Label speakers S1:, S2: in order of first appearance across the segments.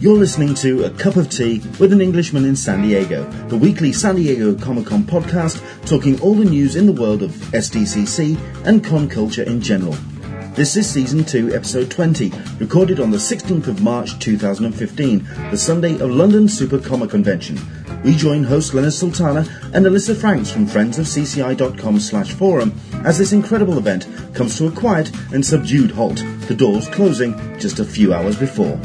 S1: You're listening to A Cup of Tea with an Englishman in San Diego, the weekly San Diego Comic Con podcast talking all the news in the world of SDCC and con culture in general. This is season 2, episode 20, recorded on the 16th of March 2015, the Sunday of London Super Comic Convention. We join host Leonard Sultana and Alyssa Franks from friendsofcc.com slash forum as this incredible event comes to a quiet and subdued halt, the doors closing just a few hours before.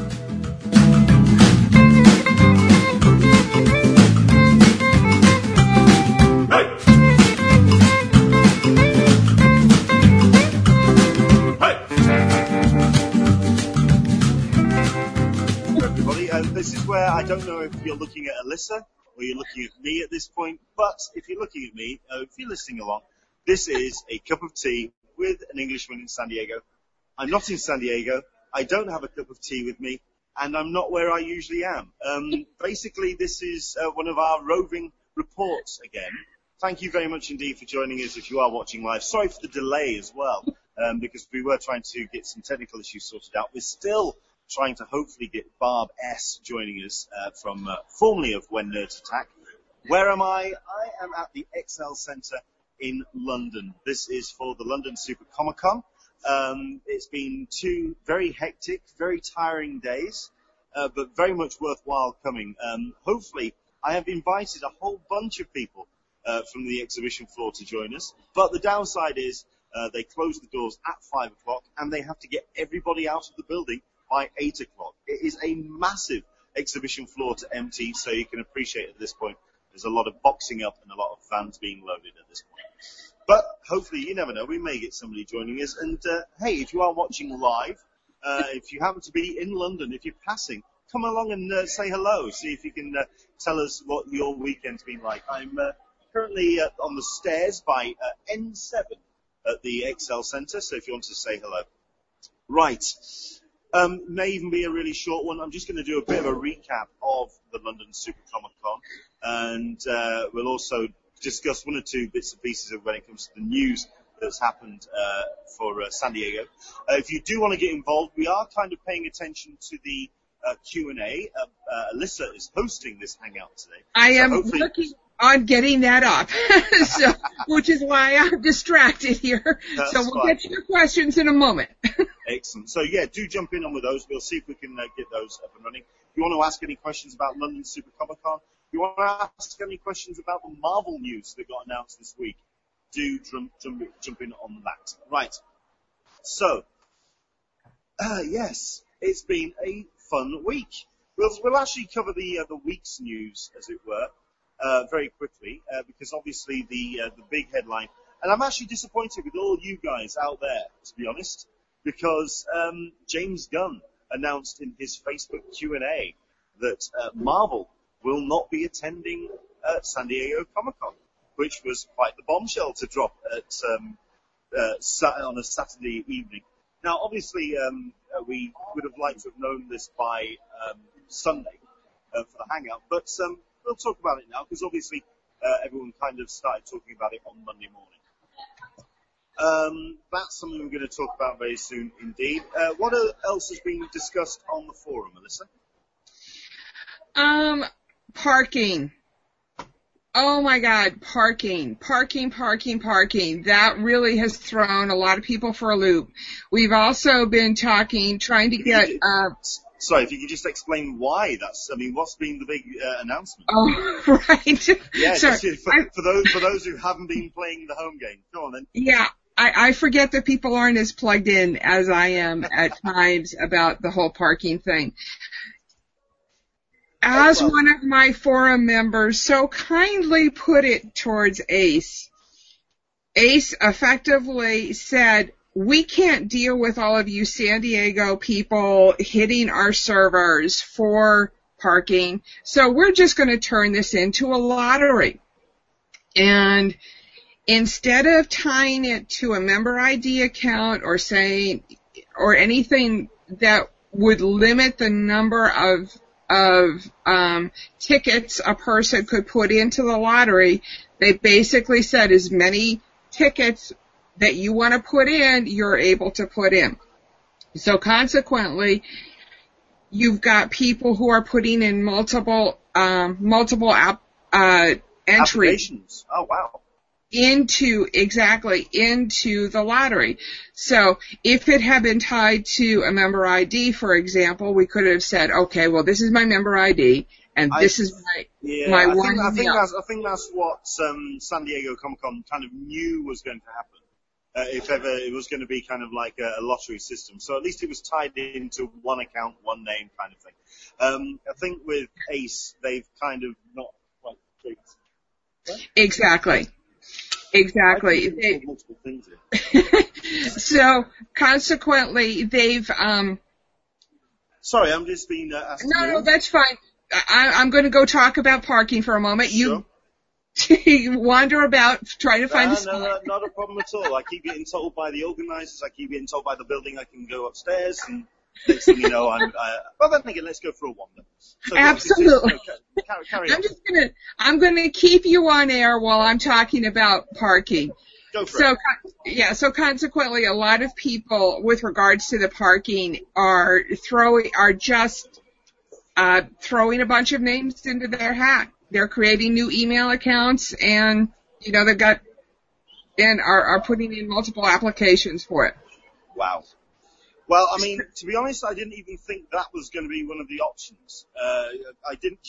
S2: Don't know if you're looking at Alyssa or you're looking at me at this point, but if you're looking at me, uh, if you're listening along, this is a cup of tea with an Englishman in San Diego. I'm not in San Diego. I don't have a cup of tea with me, and I'm not where I usually am. Um, basically, this is uh, one of our roving reports again. Thank you very much indeed for joining us if you are watching live. Sorry for the delay as well, um, because we were trying to get some technical issues sorted out. We're still trying to hopefully get Barb S joining us uh, from uh, formerly of When Nerds Attack. Where am I? I am at the Excel Centre in London. This is for the London Super Comic Con. Um, it's been two very hectic, very tiring days, uh, but very much worthwhile coming. Um, hopefully, I have invited a whole bunch of people uh, from the exhibition floor to join us. But the downside is uh, they close the doors at five o'clock, and they have to get everybody out of the building by eight o'clock. It is a massive exhibition floor to empty, so you can appreciate at this point there's a lot of boxing up and a lot of fans being loaded at this point. But hopefully, you never know, we may get somebody joining us. And uh, hey, if you are watching live, uh, if you happen to be in London, if you're passing, come along and uh, say hello. See if you can uh, tell us what your weekend's been like. I'm uh, currently uh, on the stairs by uh, N7 at the Excel Centre, so if you want to say hello. Right. Um, may even be a really short one. I'm just going to do a bit of a recap of the London Super Comic Con, and uh, we'll also discuss one or two bits and pieces of when it comes to the news that's happened uh, for uh, San Diego. Uh, if you do want to get involved, we are kind of paying attention to the uh, Q&A. Uh, uh, Alyssa is hosting this hangout today.
S3: I
S2: So
S3: am
S2: hopefully-
S3: on getting that up, so, which is why I'm distracted here.
S2: That's
S3: so we'll
S2: fine.
S3: get to your questions in a moment.
S2: Excellent. So yeah, do jump in on with those. We'll see if we can uh, get those up and running. If you want to ask any questions about London Super Comic Con, if you want to ask any questions about the Marvel news that got announced this week, do jump, jump, jump in on that. Right. So, uh, yes, it's been a fun week. We'll, we'll actually cover the uh, the week's news, as it were, uh, very quickly, uh, because obviously the uh, the big headline, and I'm actually disappointed with all you guys out there, to be honest, because um, James Gunn announced in his Facebook Q&A that uh, Marvel will not be attending uh, San Diego Comic Con, which was quite the bombshell to drop at um, uh, on a Saturday evening. Now, obviously, um, we would have liked to have known this by um, Sunday uh, for the hangout, but um, we'll talk about it now because obviously uh, everyone kind of started talking about it on Monday morning. Um, that's something we're going to talk about very soon indeed. Uh, what else has been discussed on the forum, Melissa?
S3: Um, parking. Oh my God, parking, parking, parking, parking. That really has thrown a lot of people for a loop. We've also been talking, trying to get, uh,
S2: Sorry, if you could just explain why that's, I mean, what's been the big uh, announcement?
S3: oh, right.
S2: Yeah,
S3: Sorry.
S2: just for, for those for those who haven't been playing the home game. Go on then.
S3: Yeah, I, I forget that people aren't as plugged in as I am at times about the whole parking thing. As
S2: well.
S3: one of my forum members so kindly put it towards Ace, Ace effectively said, we can't deal with all of you San Diego people hitting our servers for parking, so we're just going to turn this into a lottery. And instead of tying it to a member ID account or saying or anything that would limit the number of of um, tickets a person could put into the lottery, they basically said as many tickets that you want to put in, you're able to put in. So consequently, You've got people who are putting in multiple um, multiple app, uh, entries
S2: Oh wow.
S3: into exactly into the lottery. So if it had been tied to a member ID, for example, we could have said, okay, well this is my member ID and
S2: I-
S3: this is my
S2: Yeah,
S3: My
S2: I
S3: one
S2: think, I think that's I think that's what um, San Diego Comic Con kind of knew was going to happen. Uh, if ever it was going to be kind of like a, a lottery system, so at least it was tied into one account, one name kind of thing. Um, I think with Ace, they've kind of not quite tweaked.
S3: exactly. Exactly. They-
S2: there's multiple things here.
S3: so consequently, they've um,
S2: Sorry, I'm just being uh,
S3: no, no, that's fine. I, I'm going to go talk about parking for a moment.
S2: Sure.
S3: You wander about trying to find
S2: No,
S3: a spot.
S2: no, no, not a problem at all. I keep getting told by the organisers, I keep getting told by the building I can go upstairs, and next thing you know, I'm. Uh, well, then again, let's go for a wander. So, yeah, just-
S3: Absolutely.
S2: uh, carry, carry.
S3: I'm just gonna I'm gonna keep you on air while I'm talking about parking.
S2: Go for
S3: So
S2: it.
S3: yeah, so consequently, a lot of people with regards to the parking are throwing are just uh, throwing a bunch of names into their hat. They're creating new email accounts, and you know they've got and are are putting in multiple applications for it.
S2: Wow. Well, I mean, to be honest, I didn't even think that was going to be one of the options. Uh, I didn't,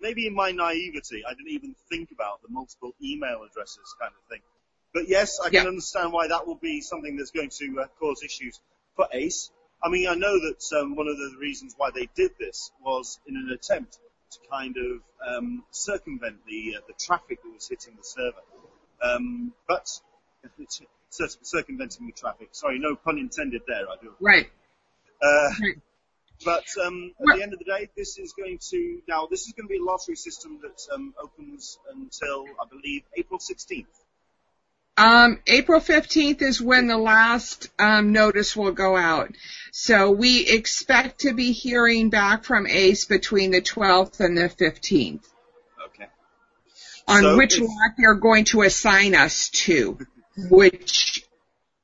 S2: maybe in my naivety, I didn't even think about the multiple email addresses kind of thing. But yes, I can
S3: Yeah.
S2: understand why that will be something that's going to uh, cause issues for Ace. I mean, I know that um, one of the reasons why they did this was in an attempt to kind of um, circumvent the uh, the traffic that was hitting the server. Um, but cir- circumventing the traffic. Sorry, no pun intended there. I do.
S3: Right.
S2: Uh,
S3: Right.
S2: but um, at
S3: Well-
S2: the end of the day, this is going to now. This is going to be a lottery system that um, opens until I believe April 16th.
S3: Um, April 15th is when the last um, notice will go out. So we expect to be hearing back from ACE between the 12th and the 15th
S2: Okay.
S3: on
S2: So
S3: which
S2: if-
S3: lot they're going to assign us to. Which,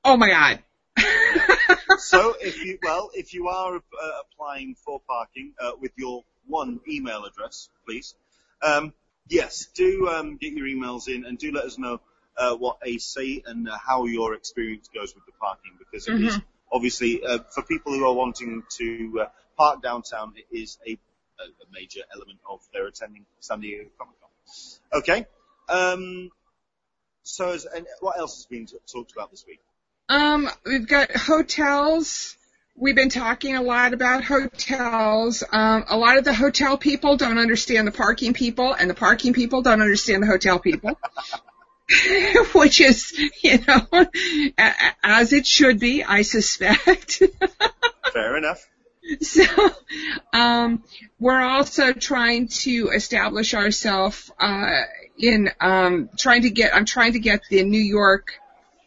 S3: oh my God.
S2: so if you well, if you are uh, applying for parking uh, with your one email address, please, um, yes, do um, get your emails in and do let us know uh, what say and uh, how your experience goes with the parking because it is obviously uh, for people who are wanting to uh, park downtown, it is a, a, a major element of their attending San Diego Comic Con. Okay. Um, so, is, and what else has been t- talked about this week?
S3: Um, we've got hotels. We've been talking a lot about hotels. Um, a lot of the hotel people don't understand the parking people, and the parking people don't understand the hotel people. Which is, you know, as it should be, I suspect.
S2: Fair enough.
S3: so, um, we're also trying to establish ourselves, uh, in, um, trying to get, I'm trying to get the New York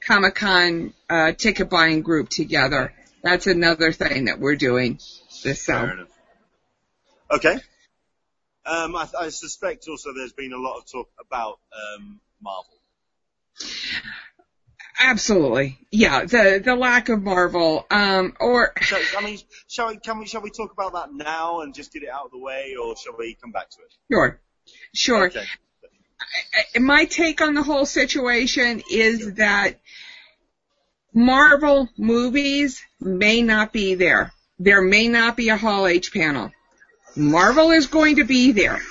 S3: Comic Con, uh, ticket buying group together. That's another thing that we're doing this
S2: Fair
S3: summer.
S2: enough. Okay. Um, I, I suspect also there's been a lot of talk about um, Marvel.
S3: Absolutely. Yeah, the, the lack of Marvel, um, or,
S2: So, I mean, shall we, can we, shall we talk about that now and just get it out of the way, or shall we come back to it?
S3: sure, sure.
S2: Okay.
S3: I- my take on the whole situation is that Marvel movies may not be there. There may not be a Hall H panel. Marvel is going to be there.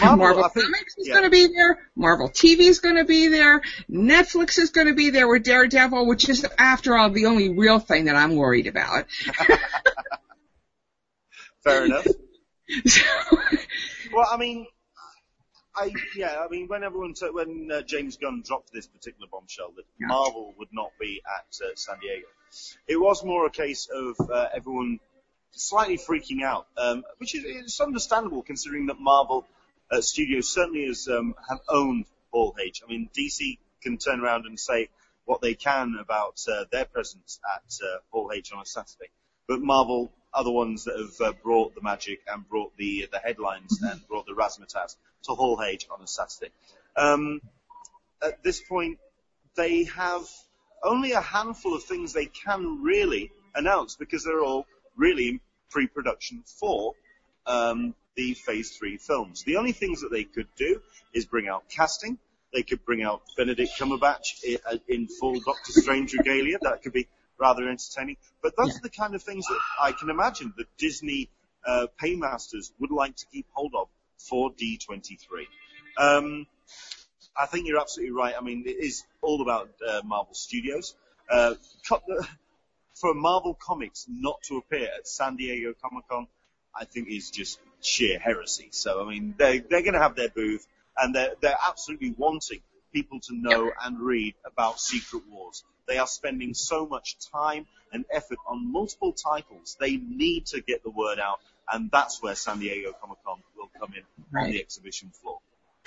S2: Marvel,
S3: Marvel Comics is
S2: yeah.
S3: going to be there. Marvel TV is going to be there. Netflix is going to be there with Daredevil, which is, after all, the only real thing that I'm worried about.
S2: Fair enough.
S3: So,
S2: Well, I mean, I yeah, I mean, when everyone t- when uh, James Gunn dropped this particular bombshell that
S3: Yeah.
S2: Marvel would not be at uh, San Diego, it was more a case of uh, everyone slightly freaking out, um, which is it's understandable considering that Marvel uh, Studios certainly has um, have owned Hall H. I mean, DC can turn around and say what they can about uh, their presence at uh, Hall H on a Saturday, but Marvel are the ones that have uh, brought the magic and brought the the headlines and brought the razzmatazz to Hall H on a Saturday. Um, at this point, they have only a handful of things they can really announce because they're all really pre-production for um, the Phase Three films. The only things that they could do is bring out casting. They could bring out Benedict Cumberbatch in, uh, in full Doctor Strange regalia. That could be rather entertaining. But those yeah. are the kind of things that I can imagine that Disney uh, paymasters would like to keep hold of for D23. Um, I think you're absolutely right. I mean, it is all about uh, Marvel Studios. Uh, for Marvel Comics not to appear at San Diego Comic Con, I think is just sheer heresy. So, I mean, they, they're going to have their booth, and they're, they're absolutely wanting people to know and read about Secret Wars. They are spending so much time and effort on multiple titles. They need to get the word out, and that's where San Diego Comic Con will come in right. on the exhibition floor.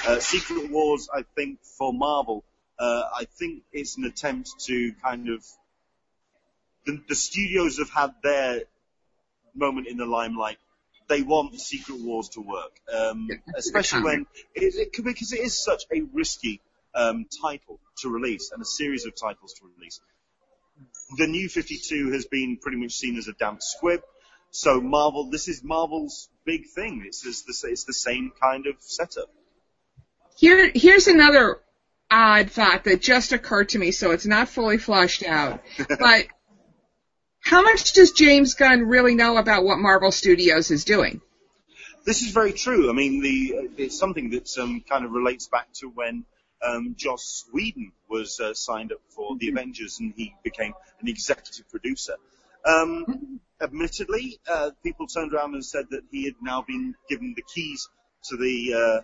S2: Uh, Secret Wars, I think, for Marvel, uh, I think it's an attempt to kind of the, the studios have had their moment in the limelight. They want Secret Wars to work, um, especially when it, it, because it is such a risky um, title to release and a series of titles to release. The new 52 has been pretty much seen as a damp squib. So Marvel, this is Marvel's big thing. It's the, it's the same kind of setup.
S3: Here, here's another odd fact that just occurred to me, so it's not fully fleshed out. but how much does James Gunn really know about what Marvel Studios is doing?
S2: This is very true. I mean, the, it's something that um, kind of relates back to when um, Joss Whedon was uh, signed up for the mm-hmm. Avengers and he became an executive producer. Um, mm-hmm. admittedly, uh, people turned around and said that he had now been given the keys to the uh,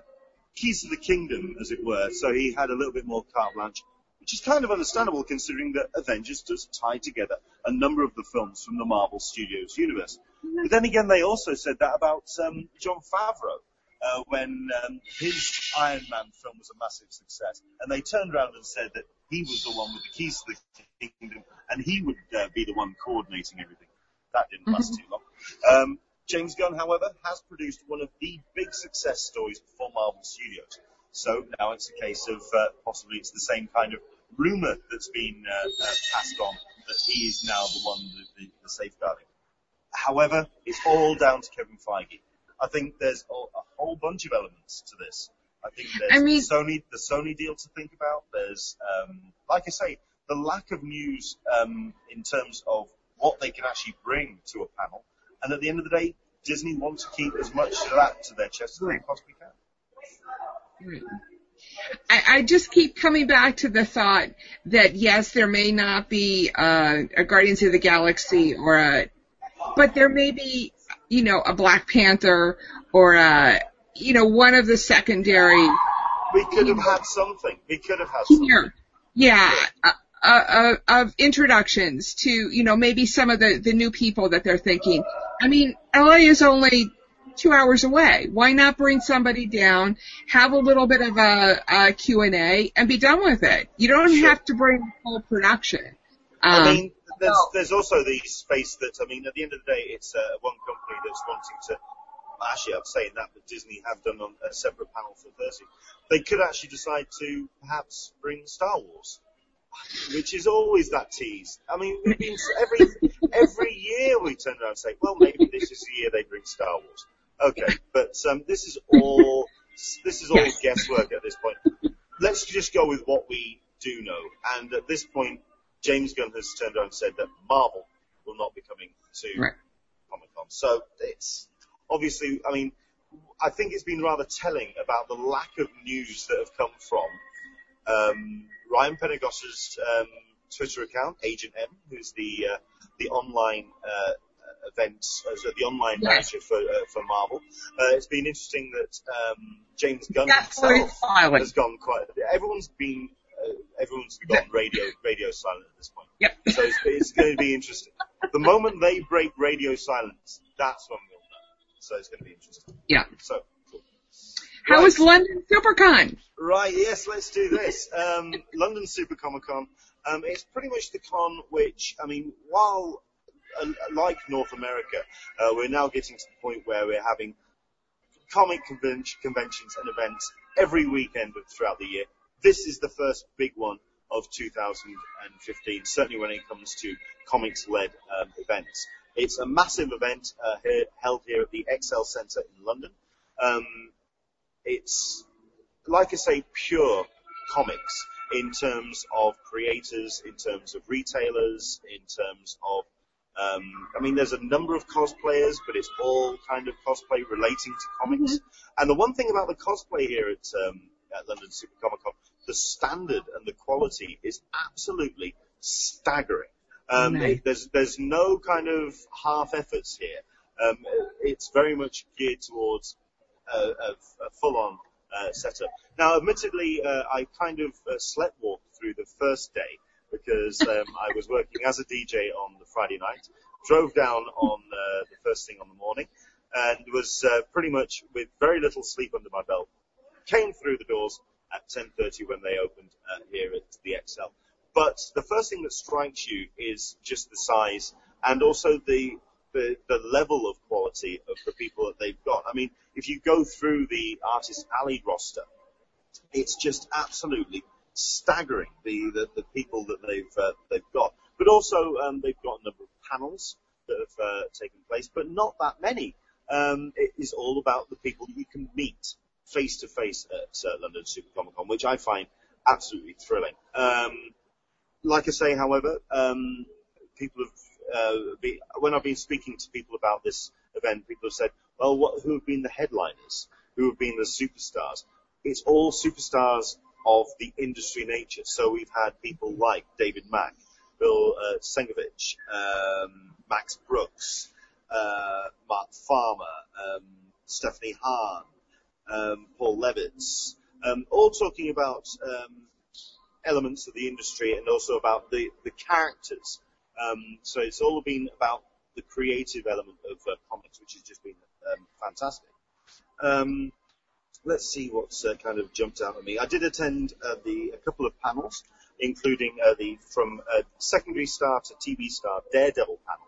S2: keys to the kingdom, as it were. So he had a little bit more carte blanche, which is kind of understandable considering that Avengers does tie together a number of the films from the Marvel Studios universe. But then again, they also said that about um, Jon Favreau uh, when um, his Iron Man film was a massive success, and they turned around and said that he was the one with the keys to the kingdom, and he would uh, be the one coordinating everything. That didn't last mm-hmm. too long. Um, James Gunn, however, has produced one of the big success stories for Marvel Studios. So now it's a case of uh, possibly it's the same kind of rumor that's been uh, uh, passed on that he is now the one the, the, the safeguarding. However, it's all down to Kevin Feige. I think there's a, a whole bunch of elements to this. I think there's I mean, the Sony the Sony deal to think about. There's um, like I say, the lack of news um, in terms of what they can actually bring to a panel. And at the end of the day, Disney wants to keep as much of that to their chest as they possibly can.
S3: I, I just keep coming back to the thought that yes, there may not be uh, a Guardians of the Galaxy or a, but there may be you know, a Black Panther or a, you know, one of the secondary.
S2: We could have had something. We could have had something. Here.
S3: Yeah. Uh, uh, of introductions to, you know, maybe some of the, the new people that they're thinking. I mean, LA is only two hours away. Why not bring somebody down, have a little bit of a, a Q&A, and be done with it? You don't sure. have to bring the whole production.
S2: Um, I mean, there's, there's also the space that, I mean, at the end of the day, it's uh, one company that's wanting to, actually I'm saying that, but Disney have done on a separate panel for Thursday. They could actually decide to perhaps bring Star Wars, which is always that tease. I mean, we've been, every, every year we turn around and say, well, maybe this is the year they bring Star Wars. Okay, but um, this is all, this is all guesswork at this point. Let's just go with what we do know. And at this point, James Gunn has turned around and said that Marvel will not be coming to right. Comic Con. So it's obviously, I mean, I think it's been rather telling about the lack of news that have come from um, Ryan Penagos's um, Twitter account, Agent M, who's the uh, the online uh, events, uh, the online yes. manager for uh, for Marvel. Uh, it's been interesting that um, James Gunn himself has gone quite. Everyone's been uh, everyone's gone radio radio silent at this point.
S3: Yep.
S2: So it's, it's going to be interesting. The moment they break radio silence, that's when we'll know. So it's going to be interesting.
S3: Yeah.
S2: So. Cool.
S3: How right. was London SuperCon?
S2: Right, yes, let's do this. Um, London Super Comic Con, um, it's pretty much the con which, I mean, while like North America, uh, we're now getting to the point where we're having comic conventions and events every weekend throughout the year this is the first big one of 2015, certainly when it comes to comics-led um, events. It's a massive event uh, here, held here at the Excel Centre in London. Um, it's, like I say, pure comics in terms of creators, in terms of retailers, in terms of um, I mean, there's a number of cosplayers, but it's all kind of cosplay relating to comics. Mm-hmm. And the one thing about the cosplay here at, um, at London Super Comic Con, the standard and the quality is absolutely staggering. Um, nice. it, there's there's no kind of half efforts here. Um, it's very much geared towards a, a, a full-on uh, setup. Now, admittedly, uh, I kind of uh, slept walked through the first day because um, I was working as a DJ on the Friday night, drove down on uh, the first thing on the morning, and was uh, pretty much with very little sleep under my belt. Came through the doors at 10:30 when they opened uh, here at the Excel. But the first thing that strikes you is just the size and also the the, the level of quality of the people that they've got. I mean, if you go through the Artist Alley roster, it's just absolutely staggering the, the, the people that they've uh, they've got. But also um, they've got a number of panels that have uh, taken place, but not that many. Um, it is all about the people that you can meet face to face at uh, London Super Comic Con, which I find absolutely thrilling. Um, like I say, however, um, people have uh, when I've been speaking to people about this event, people have said, "Well, what, who have been the headliners? Who have been the superstars?" It's all superstars of the industry nature. So we've had people like David Mack, Bill uh, Sienkiewicz, um, Max Brooks, uh, Mark Farmer, um, Stephanie Hans, um, Paul Levitz, um, all talking about um, elements of the industry and also about the, the characters. Um, so it's all been about the creative element of uh, comics, which has just been fantastic. Let's see what's uh, kind of jumped out at me. I did attend uh, the a couple of panels, including uh, the from uh, secondary star to TV star Daredevil panel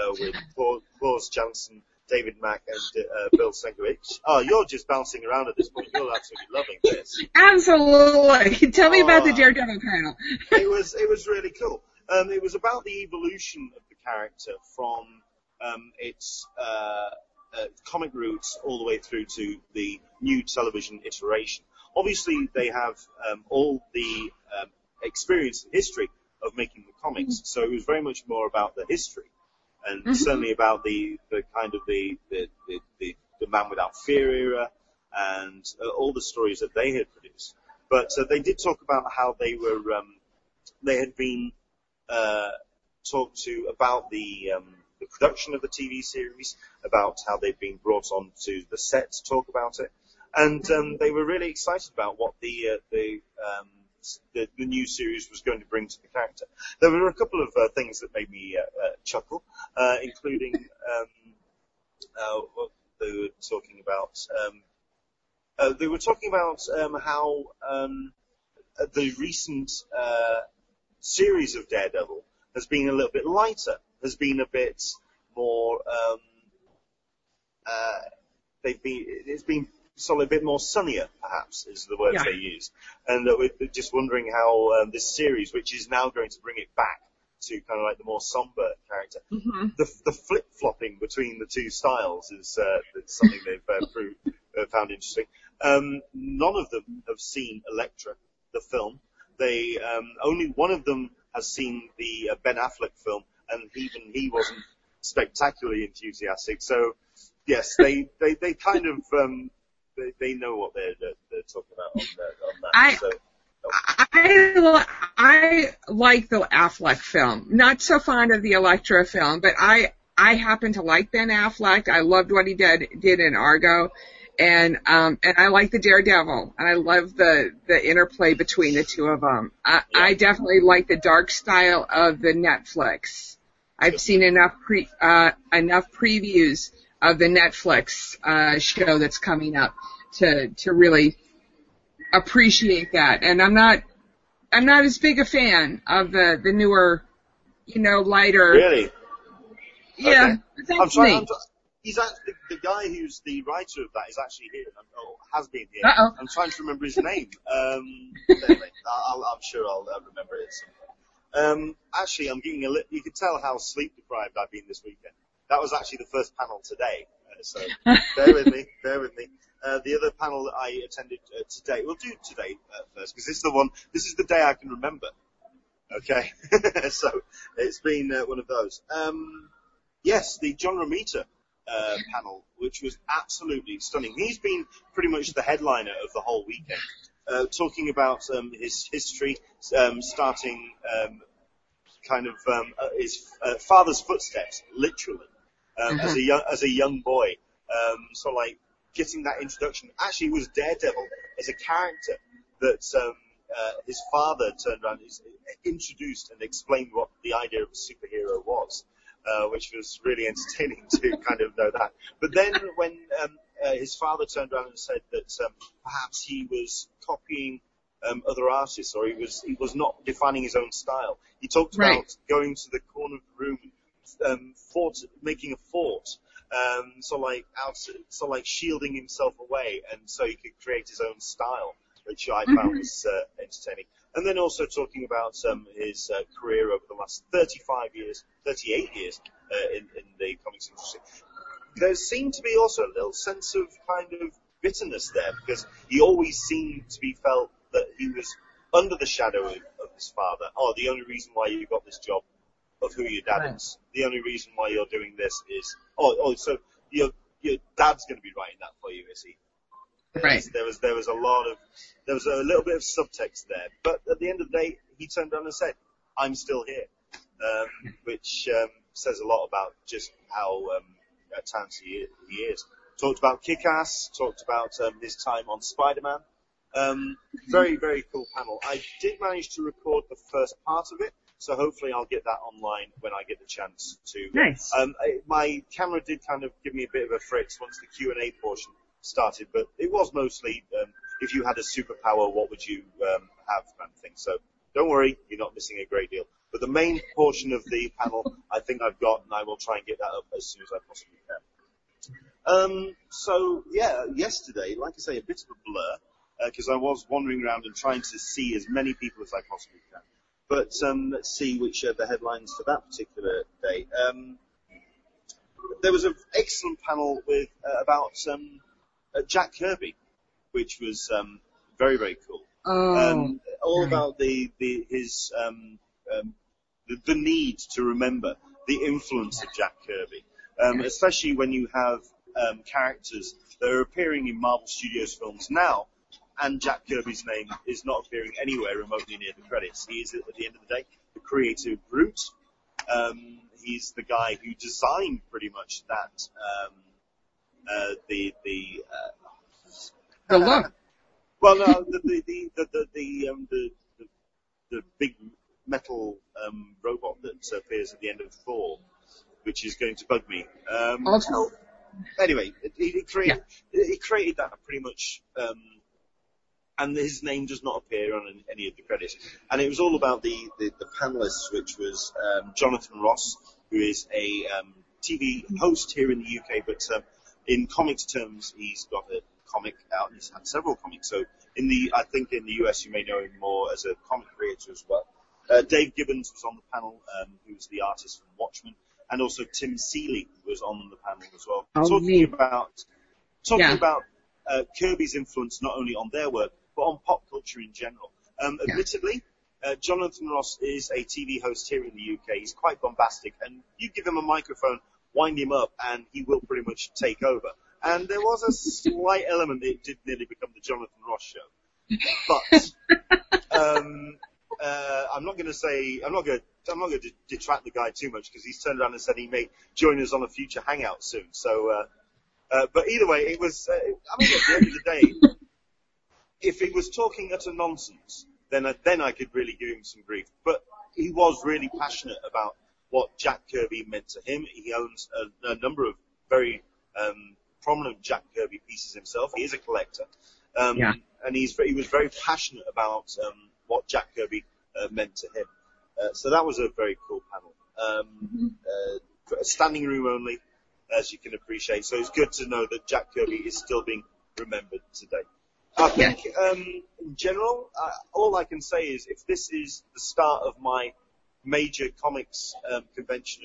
S2: uh, with Klaus Janson, David Mack, and uh, Bill Sienkiewicz. Oh, you're just bouncing around at this point. You're absolutely loving this.
S3: Absolutely. Tell me oh, about the oh. Daredevil panel.
S2: it was it was really cool. Um, it was about the evolution of the character from um, its uh, uh, comic roots all the way through to the new television iteration. Obviously, they have um, all the um, experience and history of making the comics, mm-hmm. so it was very much more about the history, and mm-hmm. certainly about the, the kind of the the, the, the, the Man Without Fear era, and uh, all the stories that they had produced. But uh, they did talk about how they were um, they had been uh, talked to about the um, the production of the TV series, about how they've been brought on to the set to talk about it, and um, they were really excited about what the uh, the, um, the, the new series was going to bring to the character. There were a couple of uh, things that made me uh, uh chuckle, uh, including um, uh, what they were talking about. Um, they were talking about um, how um, the recent series of Daredevil has been a little bit lighter has been a bit more. Um, uh, they've been. It's been sort of a bit more sunnier, perhaps, is the word yeah. they use. And uh, we're just wondering how um, this series, which is now going to bring it back to kind of like the more somber character, mm-hmm. the, the flip flopping between the two styles is uh, something they've uh, proved, uh, found interesting. Um, none of them have seen Elektra, the film. They um, only one of them has seen the uh, Ben Affleck film, and even he wasn't spectacularly enthusiastic. So yes, they they, they kind of um, they, they know what they're, they're, they're talking about on, the, on that. I, so.
S3: I I like the Affleck film. Not so fond of the Elektra film, but I I happen to like Ben Affleck. I loved what he did did in Argo, and um and I like the Daredevil, and I love the the interplay between the two of them. I, yeah. I definitely like the dark style of the Netflix. I've seen enough pre uh enough previews of the Netflix uh show that's coming up to to really appreciate that. And I'm not I'm not as big a fan of the the newer, you know, lighter.
S2: Really?
S3: Yeah, okay. I'm trying,
S2: I'm, he's actually the guy who's the writer of that is actually here, or has been here.
S3: Uh-oh.
S2: I'm trying to remember his name. Um, anyway, I'll, I'm sure I'll, I'll remember it. Um, actually, I'm getting a li- you can tell how sleep deprived I've been this weekend. That was actually the first panel today, uh, so bear with me, bear with me. Uh, the other panel that I attended uh, today, we'll do today uh, first because this is the one, this is the day I can remember. Okay, so it's been uh, one of those. Um, yes, the John Romita uh, panel, which was absolutely stunning. He's been pretty much the headliner of the whole weekend, uh, talking about um, his history, um, starting um, kind of um, uh, his uh, father's footsteps, literally, um, as a young as a young boy. Um, so like getting that introduction. Actually, was Daredevil as a character that um, uh, his father turned around, introduced, and explained what the idea of a superhero was uh, which was really entertaining to kind of know that. But then when um, uh, his father turned around and said that um, perhaps he was copying um, other artists or he was he was not defining his own style, he talked
S3: Right.
S2: about going to the corner of the room, um, fort, making a fort. Um, so like out, so like shielding himself away, and so he could create his own style, which I found was uh, entertaining. And then also talking about um, his uh, career over the last 35 years, 38 years uh, in, in the comics industry. There seemed to be also a little sense of kind of bitterness there because he always seemed to be felt that he was under the shadow of, of his father. Oh, the only reason why you got this job of who your dad
S4: Right.
S2: is. The only reason why you're doing this is oh, oh, so your your dad's going to be writing that for you, is he?
S3: Right.
S2: There was there was a lot of there was a little bit of subtext there, but at the end of the day, he turned around and said, "I'm still here," um, which um, says a lot about just how um, uh, talented he, he is. Talked about Kick-Ass, talked about um, his time on Spider-Man. Um, very very cool panel. I did manage to record the first part of it, so hopefully I'll get that online when I get the chance to.
S4: Nice.
S2: Um, I, my camera did kind of give me a bit of a fritz once the Q and A portion started, but it was mostly um, if you had a superpower, what would you um, have, kind of thing. So don't worry, you're not missing a great deal. But the main portion of the panel, I think I've got, and I will try and get that up as soon as I possibly can. Um, so yeah, yesterday, like I say, a bit of a blur because I was wandering around and trying to see as many people as I possibly can. But um, let's see which are the headlines for that particular day. Um, there was an excellent panel with uh, about um, uh, Jack Kirby, which was um, very very cool.
S3: Oh,
S2: Um, all
S3: right.
S2: about the, the his um, um, the, the need to remember the influence of Jack Kirby, um, especially when you have um, characters that are appearing in Marvel Studios films now, and Jack Kirby's name is not appearing anywhere remotely near the credits. He is, at the end of the day, the creative brute. Um, he's the guy who designed pretty much that um, uh, the the uh,
S3: the look.
S2: Well, no, the the the the the, um, the, the, the big metal um, robot that appears at the end of Thor, which is going to bug me. Um,
S3: Also-
S2: anyway, he, he created he created that pretty much, um, and his name does not appear on any- any of the credits. And it was all about the the, the panelists, which was um, Jonathan Ross, who is a um, TV host here in the UK, but um, in comics terms, he's got a comic out. And he's had several comics. So in the, I think in the US, you may know him more as a comic creator as well. Uh, Dave Gibbons was on the panel, um, who's the artist from Watchmen, and also Tim Seeley was on the panel as well,
S3: Oh,
S2: talking
S3: neat.
S2: about talking
S3: Yeah.
S2: about uh, Kirby's influence not only on their work but on pop culture in general. Um,
S3: Yeah.
S2: admittedly, uh, Jonathan Ross is a TV host here in the UK. He's quite bombastic, and you give him a microphone, wind him up, and he will pretty much take over. And there was a slight element that it did nearly become the Jonathan Ross show. But um, uh, I'm not going to say I'm not going to I'm not going to detract the guy too much because he's turned around and said he may join us on a future hangout soon. So, uh, uh, but either way, it was. Uh, I mean, at the end of the day, if he was talking utter nonsense, then I, then I could really give him some grief. But he was really passionate about what Jack Kirby meant to him. He owns a, a number of very um, prominent Jack Kirby pieces himself. He is a collector, um,
S3: Yeah.
S2: and he's he was very passionate about um, what Jack Kirby uh, meant to him. Uh, so that was a very cool panel. Um, uh, standing room only, as you can appreciate. So it's good to know that Jack Kirby is still being remembered today. I think, um, in general, uh, all I can say is if this is the start of my major comics um, convention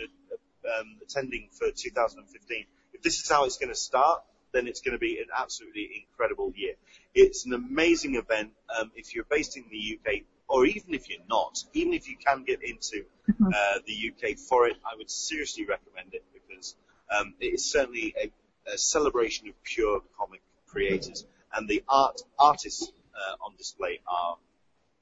S2: um, attending for 2015, if this is how it's going to start, then it's going to be an absolutely incredible year. It's an amazing event. Um, if you're based in the UK, or even if you're not, even if you can get into
S3: Mm-hmm.
S2: uh, the UK for it, I would seriously recommend it because um, it is certainly a, a celebration of pure comic creators, and the art artists uh, on display are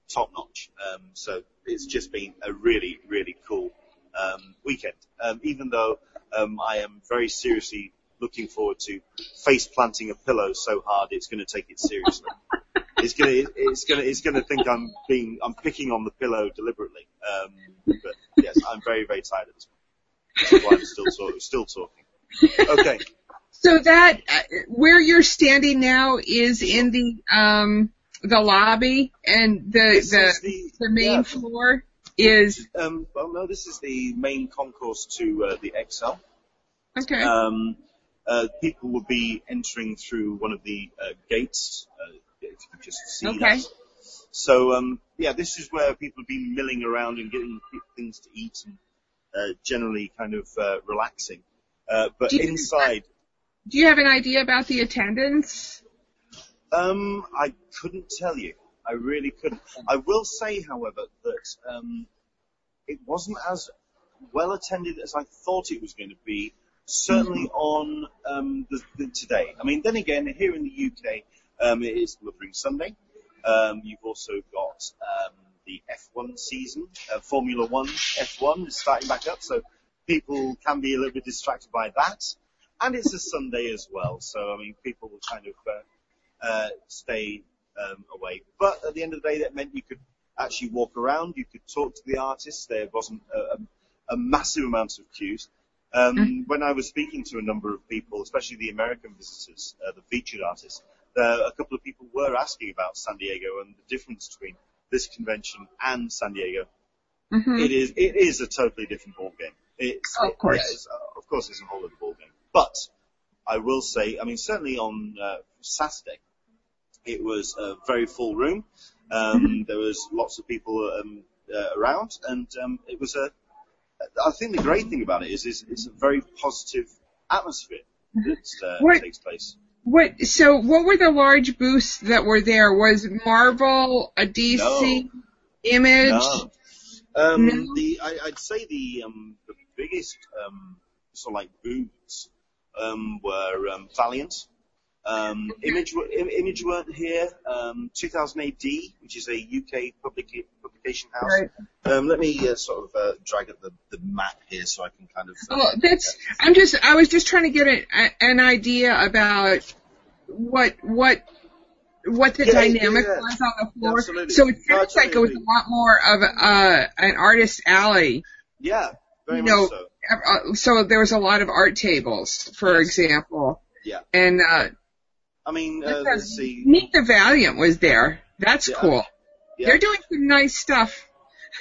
S2: top notch. Um, so it's just been a really, really cool um, weekend. Um, even though um, I am very seriously looking forward to face planting a pillow so hard it's going to take it seriously. it's going to, it's going to, it's going to think I'm being, I'm picking on the pillow deliberately. Um, but yes, I'm very, very tired at this. That's why I'm still, talk, still talking. Okay.
S3: So that uh, where you're standing now is in the um the lobby, and the
S2: This
S3: the
S2: the,
S3: the main
S2: yeah,
S3: floor is
S2: Um, well, no, this is the main concourse to uh, the Excel.
S3: okay.
S2: Um, uh, people will be entering through one of the uh, gates. Uh, if you can just see
S3: Okay.
S2: that. So um, yeah, this is where people have been milling around and getting things to eat and uh, generally kind of uh, relaxing. Uh, but
S3: Do you-
S2: inside,
S3: Do you have an idea about the attendance?
S2: um, I couldn't tell you. I really couldn't. I will say, however, that um, it wasn't as well attended as I thought it was going to be. Certainly on um, the, the today. I mean, then again, here in the UK, um, it is Mothering Sunday. Um, you've also got um, the F1 season, uh, Formula One F1 is starting back up, so people can be a little bit distracted by that. And it's a Sunday as well, so I mean, people will kind of uh, uh, stay um, away. But at the end of the day, that meant you could actually walk around, you could talk to the artists. There wasn't a, a, massive amount of queues. Um, When I was speaking to a number of people, especially the American visitors, uh, the featured artists, uh, a couple of people were asking about San Diego and the difference between this convention and San Diego.
S3: hmm
S2: It is it is a totally different ball game. It's
S3: Of course.
S2: it's, uh, of course, it's a whole other ball game. But I will say, I mean, certainly on uh, Saturday, it was a very full room. Um, there was lots of people um, uh, around, and um, it was a. I think the great thing about it is, is it's a very positive atmosphere that uh,
S3: What-
S2: takes place.
S3: What? So what were the large booths that were there? Was Marvel, a DC, Image?
S2: No. Um,
S3: No?
S2: The I, I'd say the um, the biggest um, sort of like booths um, were um, Valiant. Um, Image Image weren't here. Um, 2000 AD, which is a UK public, publication house.
S3: Right.
S2: Um, let me uh, sort of uh, drag up the, the map here so I can kind of. uh,
S3: Well, that's. I'm just. I was just trying to get a, an idea about what what what the
S2: Yeah,
S3: dynamic
S2: yeah.
S3: was on the floor.
S2: Absolutely.
S3: So it sounds like it was a lot more of a, uh, an artist alley.
S2: yeah, very
S3: you know,
S2: so.
S3: Uh, so there was a lot of art tables, for
S2: Yes.
S3: example.
S2: Yeah.
S3: And uh,
S2: I mean, uh, let's see.
S3: Meet the Valiant was there. That's
S2: Yeah.
S3: cool.
S2: Yeah.
S3: They're doing some nice stuff.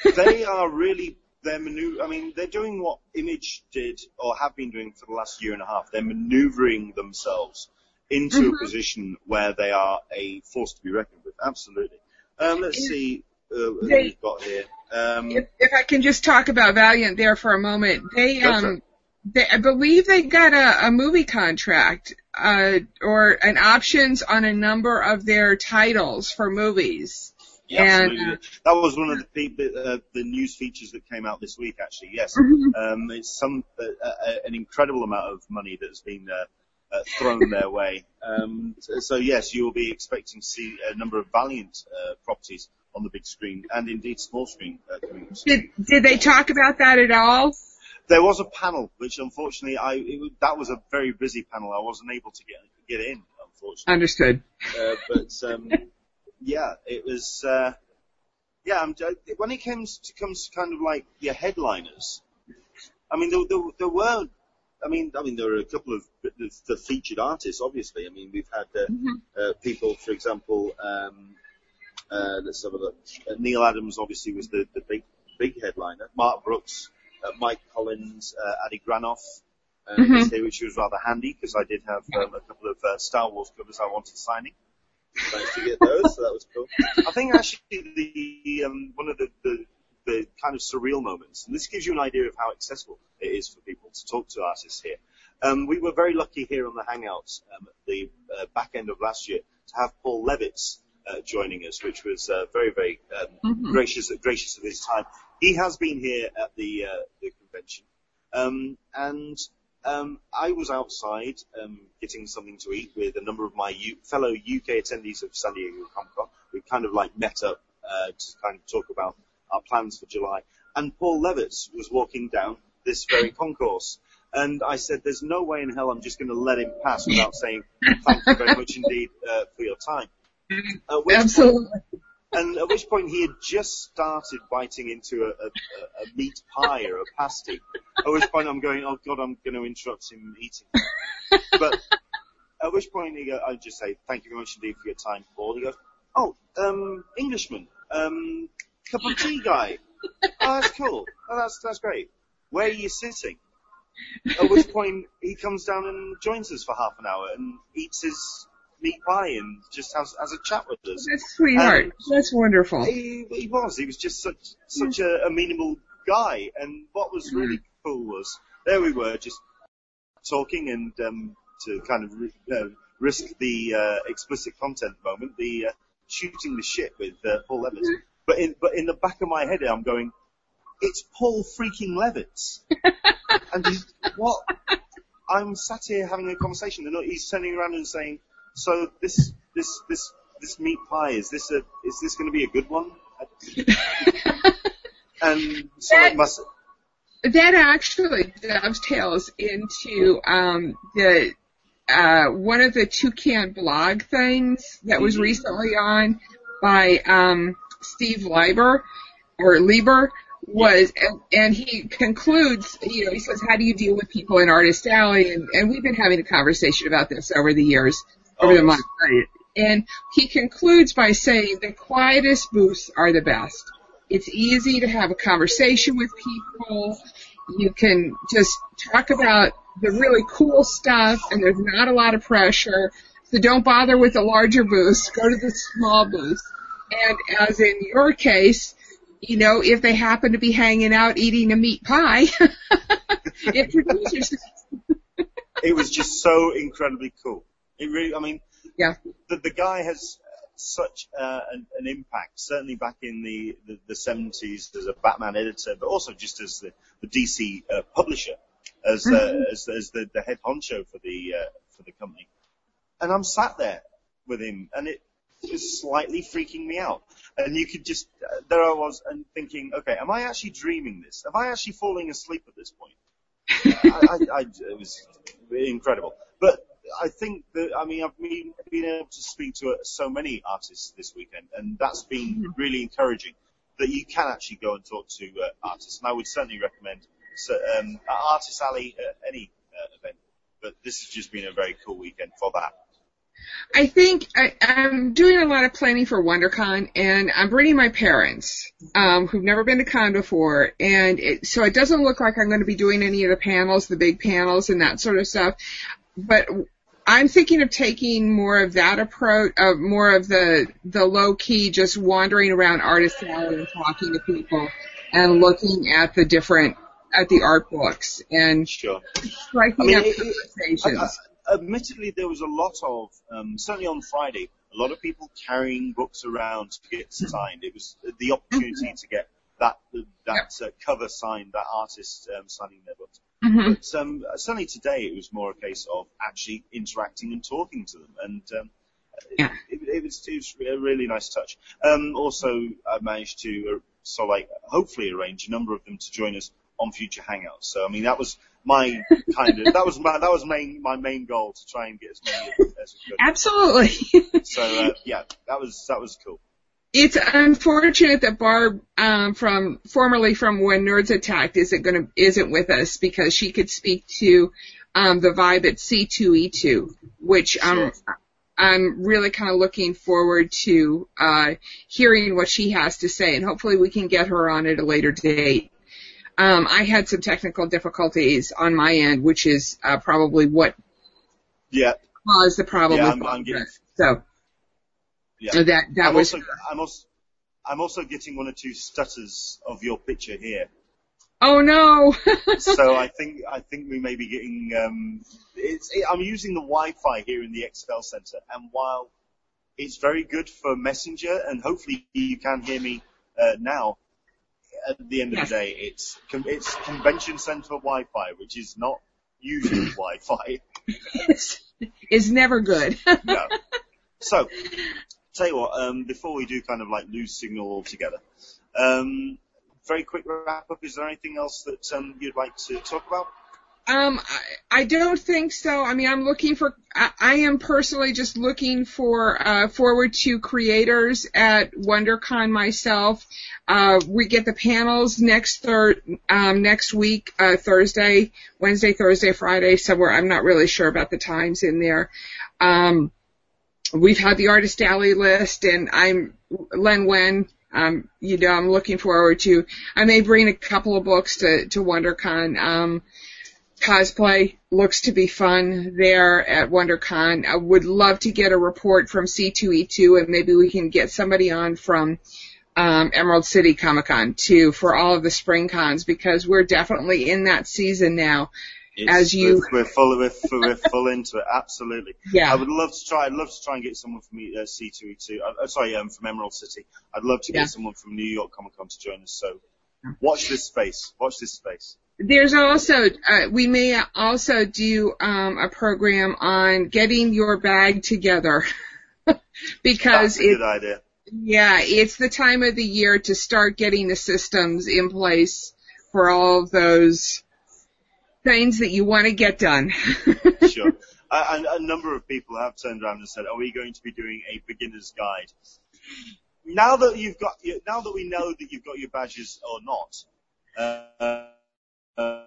S2: they are really they're manu- I mean, they're doing what Image did or have been doing for the last year and a half. They're manoeuvring themselves into
S3: Mhm.
S2: a position where they are a force to be reckoned with. Absolutely. Um, let's
S3: Yeah.
S2: see uh, who
S3: They-
S2: we've got here. Um,
S3: If, if I can just talk about Valiant there for a moment, they um, they, I believe they got a, a movie contract uh, or an options on a number of their titles for movies.
S2: yeah,
S3: and,
S2: absolutely.
S3: uh,
S2: that was one of the the, uh, the news features that came out this week. Actually, yes.
S3: Mhm.
S2: Um, it's some uh, uh, an incredible amount of money that's been uh, uh, thrown their way. Um, so, so yes, you will be expecting to see a number of Valiant uh, properties on the big screen and indeed small screen uh, coming.
S3: Did did they talk about that at all?
S2: There was a panel which unfortunately I it, that was a very busy panel. I wasn't able to get get in unfortunately.
S3: Understood.
S2: Uh, but um, yeah, it was. Uh, yeah, I'm, when it comes to comes to kind of like your headliners, I mean, there, there, there were. I mean, I mean, there were a couple of the, the featured artists. Obviously, I mean, we've had uh,
S3: Mhm.
S2: uh, people, for example, um, uh, let's have a look. Uh, Neal Adams obviously was the, the big big headliner. Mark Brooks, Mike Collins, uh, Adi Granov. Uh,
S3: Mhm.
S2: was which was rather handy because I did have um, a couple of uh, Star Wars covers I wanted signing. Managed to get those, so that was cool. I think actually the um, one of the, the the kind of surreal moments. And this gives you an idea of how accessible it is for people to talk to artists here. Um, we were very lucky here on the Hangouts um, at the uh, back end of last year to have Paul Levitz uh, joining us, which was uh, very, very um, mm-hmm. gracious, gracious of his time. He has been here at the, uh, the convention, um, and um, I was outside um, getting something to eat with a number of my U- fellow UK attendees of San Diego Comic Con. We kind of like met up uh, to kind of talk about our plans for July. And Paul Levitz was walking down this very concourse. And I said, there's no way in hell I'm just going to let him pass without saying thank you very much indeed uh, for your time.
S3: Absolutely.
S2: Point, and at which point he had just started biting into a, a, a meat pie or a pasty. At which point I'm going, oh God, I'm going to interrupt him eating. But at which point he go, I just say, thank you very much indeed for your time, Paul. He goes, oh, um, Englishman, um, cup of tea guy. Oh, that's cool. Oh, that's, that's great. Where are you sitting? At which point he comes down and joins us for half an hour and eats his meat pie and just has, has a chat with us.
S3: That's sweetheart. That's wonderful.
S2: He, he, was. He was just such such a amenable guy. And what was mm-hmm. really cool was there we were just talking and um, to kind of uh, risk the uh, explicit content moment, the uh, shooting the shit with uh, Paul Levitz. Mm-hmm. But in but in the back of my head, I'm going, it's Paul freaking Levitz. and he's, what? I'm sat here having a conversation, and he's turning around and saying, "So this this this this meat pie is this a is this going to be a good one?" and so that, it must.
S3: That actually dovetails into um, the uh, one of the Toucan blog things that was mm-hmm. recently on by um, Steve Lieber or Lieber was, and, and he concludes, you know, he says, how do you deal with people in Artist Alley? And, and we've been having a conversation about this over the years, over oh, the months. And he concludes by saying the quietest booths are the best. It's easy to have a conversation with people. You can just talk about the really cool stuff and there's not a lot of pressure. So don't bother with the larger booths. Go to the small booths. And as in your case, you know, if they happen to be hanging out eating a meat pie, it produces.
S2: it was just so incredibly cool. It really, I mean,
S3: yeah,
S2: the, the guy has such uh, an, an, impact, certainly back in the, the, the, 70s as a Batman editor, but also just as the, the DC uh, publisher, as, uh, mm-hmm. as, as the, the, head honcho for the, uh, for the company. And I'm sat there with him, and it, was slightly freaking me out. And you could just, uh, there I was and thinking, okay, am I actually dreaming this? Am I actually falling asleep at this point? I, I, I, it was incredible. But I think that, I mean, I've been, been able to speak to uh, so many artists this weekend, and that's been mm-hmm. really encouraging that you can actually go and talk to uh, artists. And I would certainly recommend so, um, Artist Alley at any uh, event. But this has just been a very cool weekend for that.
S3: I think I, I'm doing a lot of planning for WonderCon, and I'm bringing my parents, um, who've never been to con before, and it, so it doesn't look like I'm going to be doing any of the panels, the big panels, and that sort of stuff. But I'm thinking of taking more of that approach, uh, more of the the low key, just wandering around artist alley and talking to people, and looking at the different at the art books and
S2: sure.
S3: striking I mean, up conversations. I, I,
S2: admittedly, there was a lot of, um, certainly on Friday, a lot of people carrying books around to get signed. It was the opportunity to get that that uh, cover signed, that artist um, signing their books. Mm-hmm. But um, certainly today, it was more a case of actually interacting and talking to them, and um, yeah. it, it, was, it was a really nice touch. Um, also, I managed to uh, so like hopefully arrange a number of them to join us on future hangouts. So I mean that was my kind of that was my that was main my main goal to try and get as many as could.
S3: Absolutely.
S2: so uh, yeah, that was that was cool.
S3: It's unfortunate that Barb, um, from formerly from when Nerds Attacked, isn't going to isn't with us because she could speak to um, the vibe at C2E2, which um, sure. I'm really kind of looking forward to uh, hearing what she has to say, and hopefully we can get her on at a later date. Um, I had some technical difficulties on my end, which is uh, probably what
S2: yeah.
S3: caused the problem
S2: yeah,
S3: with
S2: I'm, I'm getting,
S3: So
S2: yeah.
S3: that that
S2: I'm
S3: was.
S2: Also, I'm also I'm also getting one or two stutters of your picture here.
S3: Oh no!
S2: so I think I think we may be getting. Um, it's, it, I'm using the Wi-Fi here in the Excel Centre, and while it's very good for Messenger, and hopefully you can hear me uh, now. At the end of yes. the day, it's it's convention center Wi-Fi, which is not usually Wi-Fi.
S3: It's, it's never good.
S2: no. So, tell you what, um, before we do kind of like lose signal altogether, um, very quick wrap up. Is there anything else that um, you'd like to talk about?
S3: Um, I, I don't think so. I mean, I'm looking for, I, I am personally just looking for, uh, forward to creators at WonderCon myself. Uh, we get the panels next third, um, next week, uh, Thursday, Wednesday, Thursday, Friday, somewhere. I'm not really sure about the times in there. Um, we've had the artist alley list and I'm Len Wen. Um, you know, I'm looking forward to, I may bring a couple of books to, to WonderCon. Um, cosplay looks to be fun there at WonderCon. I would love to get a report from C2E2 and maybe we can get somebody on from um, Emerald City Comic Con too for all of the spring cons because we're definitely in that season now.
S2: It's,
S3: as you,
S2: we're, we're full, we're, we're full into it. Absolutely.
S3: Yeah.
S2: I would love to try. I'd love to try and get someone from uh, C2E2. Uh, uh, sorry, um, from Emerald City. I'd love to get someone from New York Comic Con to join us. So, watch this space. Watch this space.
S3: There's also uh, we may also do um, a program on getting your bag together because
S2: That's a good idea.
S3: Yeah, it's the time of the year to start getting the systems in place for all of those things that you want to get done.
S2: sure. Uh, and a number of people have turned around and said, "Are we going to be doing a beginner's guide?" Now that you've got, now that we know that you've got your badges or not, uh,
S3: uh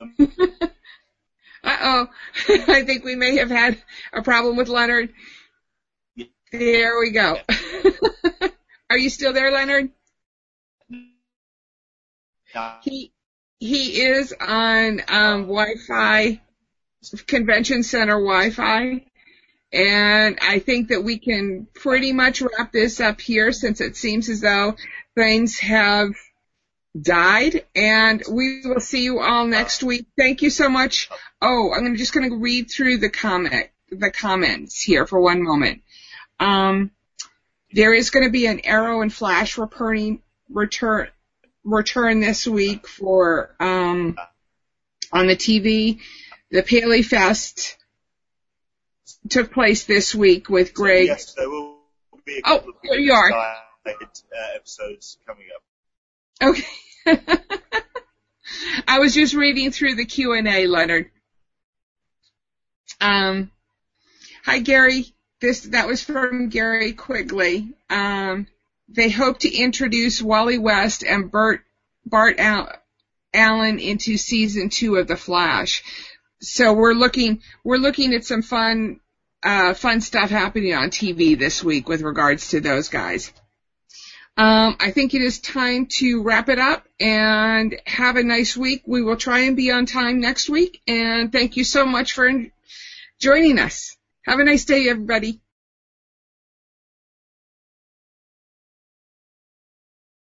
S3: oh, I think we may have had a problem with Leonard. There we go. Are you still there, Leonard? He he is on um, Wi-Fi, convention center Wi-Fi, and I think that we can pretty much wrap this up here since it seems as though things have died, and we will see you all next week. Thank you so much. Oh, I'm just going to read through the comment, the comments here for one moment. Um, there is going to be an Arrow and Flash reporting return return this week for um, on the TV. The Paley Fest took place this week with Greg.
S2: Yes, there will be a
S3: oh,
S2: couple
S3: oh, there you are.
S2: Uh, episodes coming up.
S3: Okay. I was just reading through the Q and A, Leonard. Um, hi Gary. This that was from Gary Quigley. Um, they hope to introduce Wally West and Bert Bart Al- Allen into season two of The Flash. So we're looking we're looking at some fun uh, fun stuff happening on TV this week with regards to those guys. Um, I think it is time to wrap it up and have a nice week. We will try and be on time next week. And thank you so much for joining us. Have a nice day, everybody.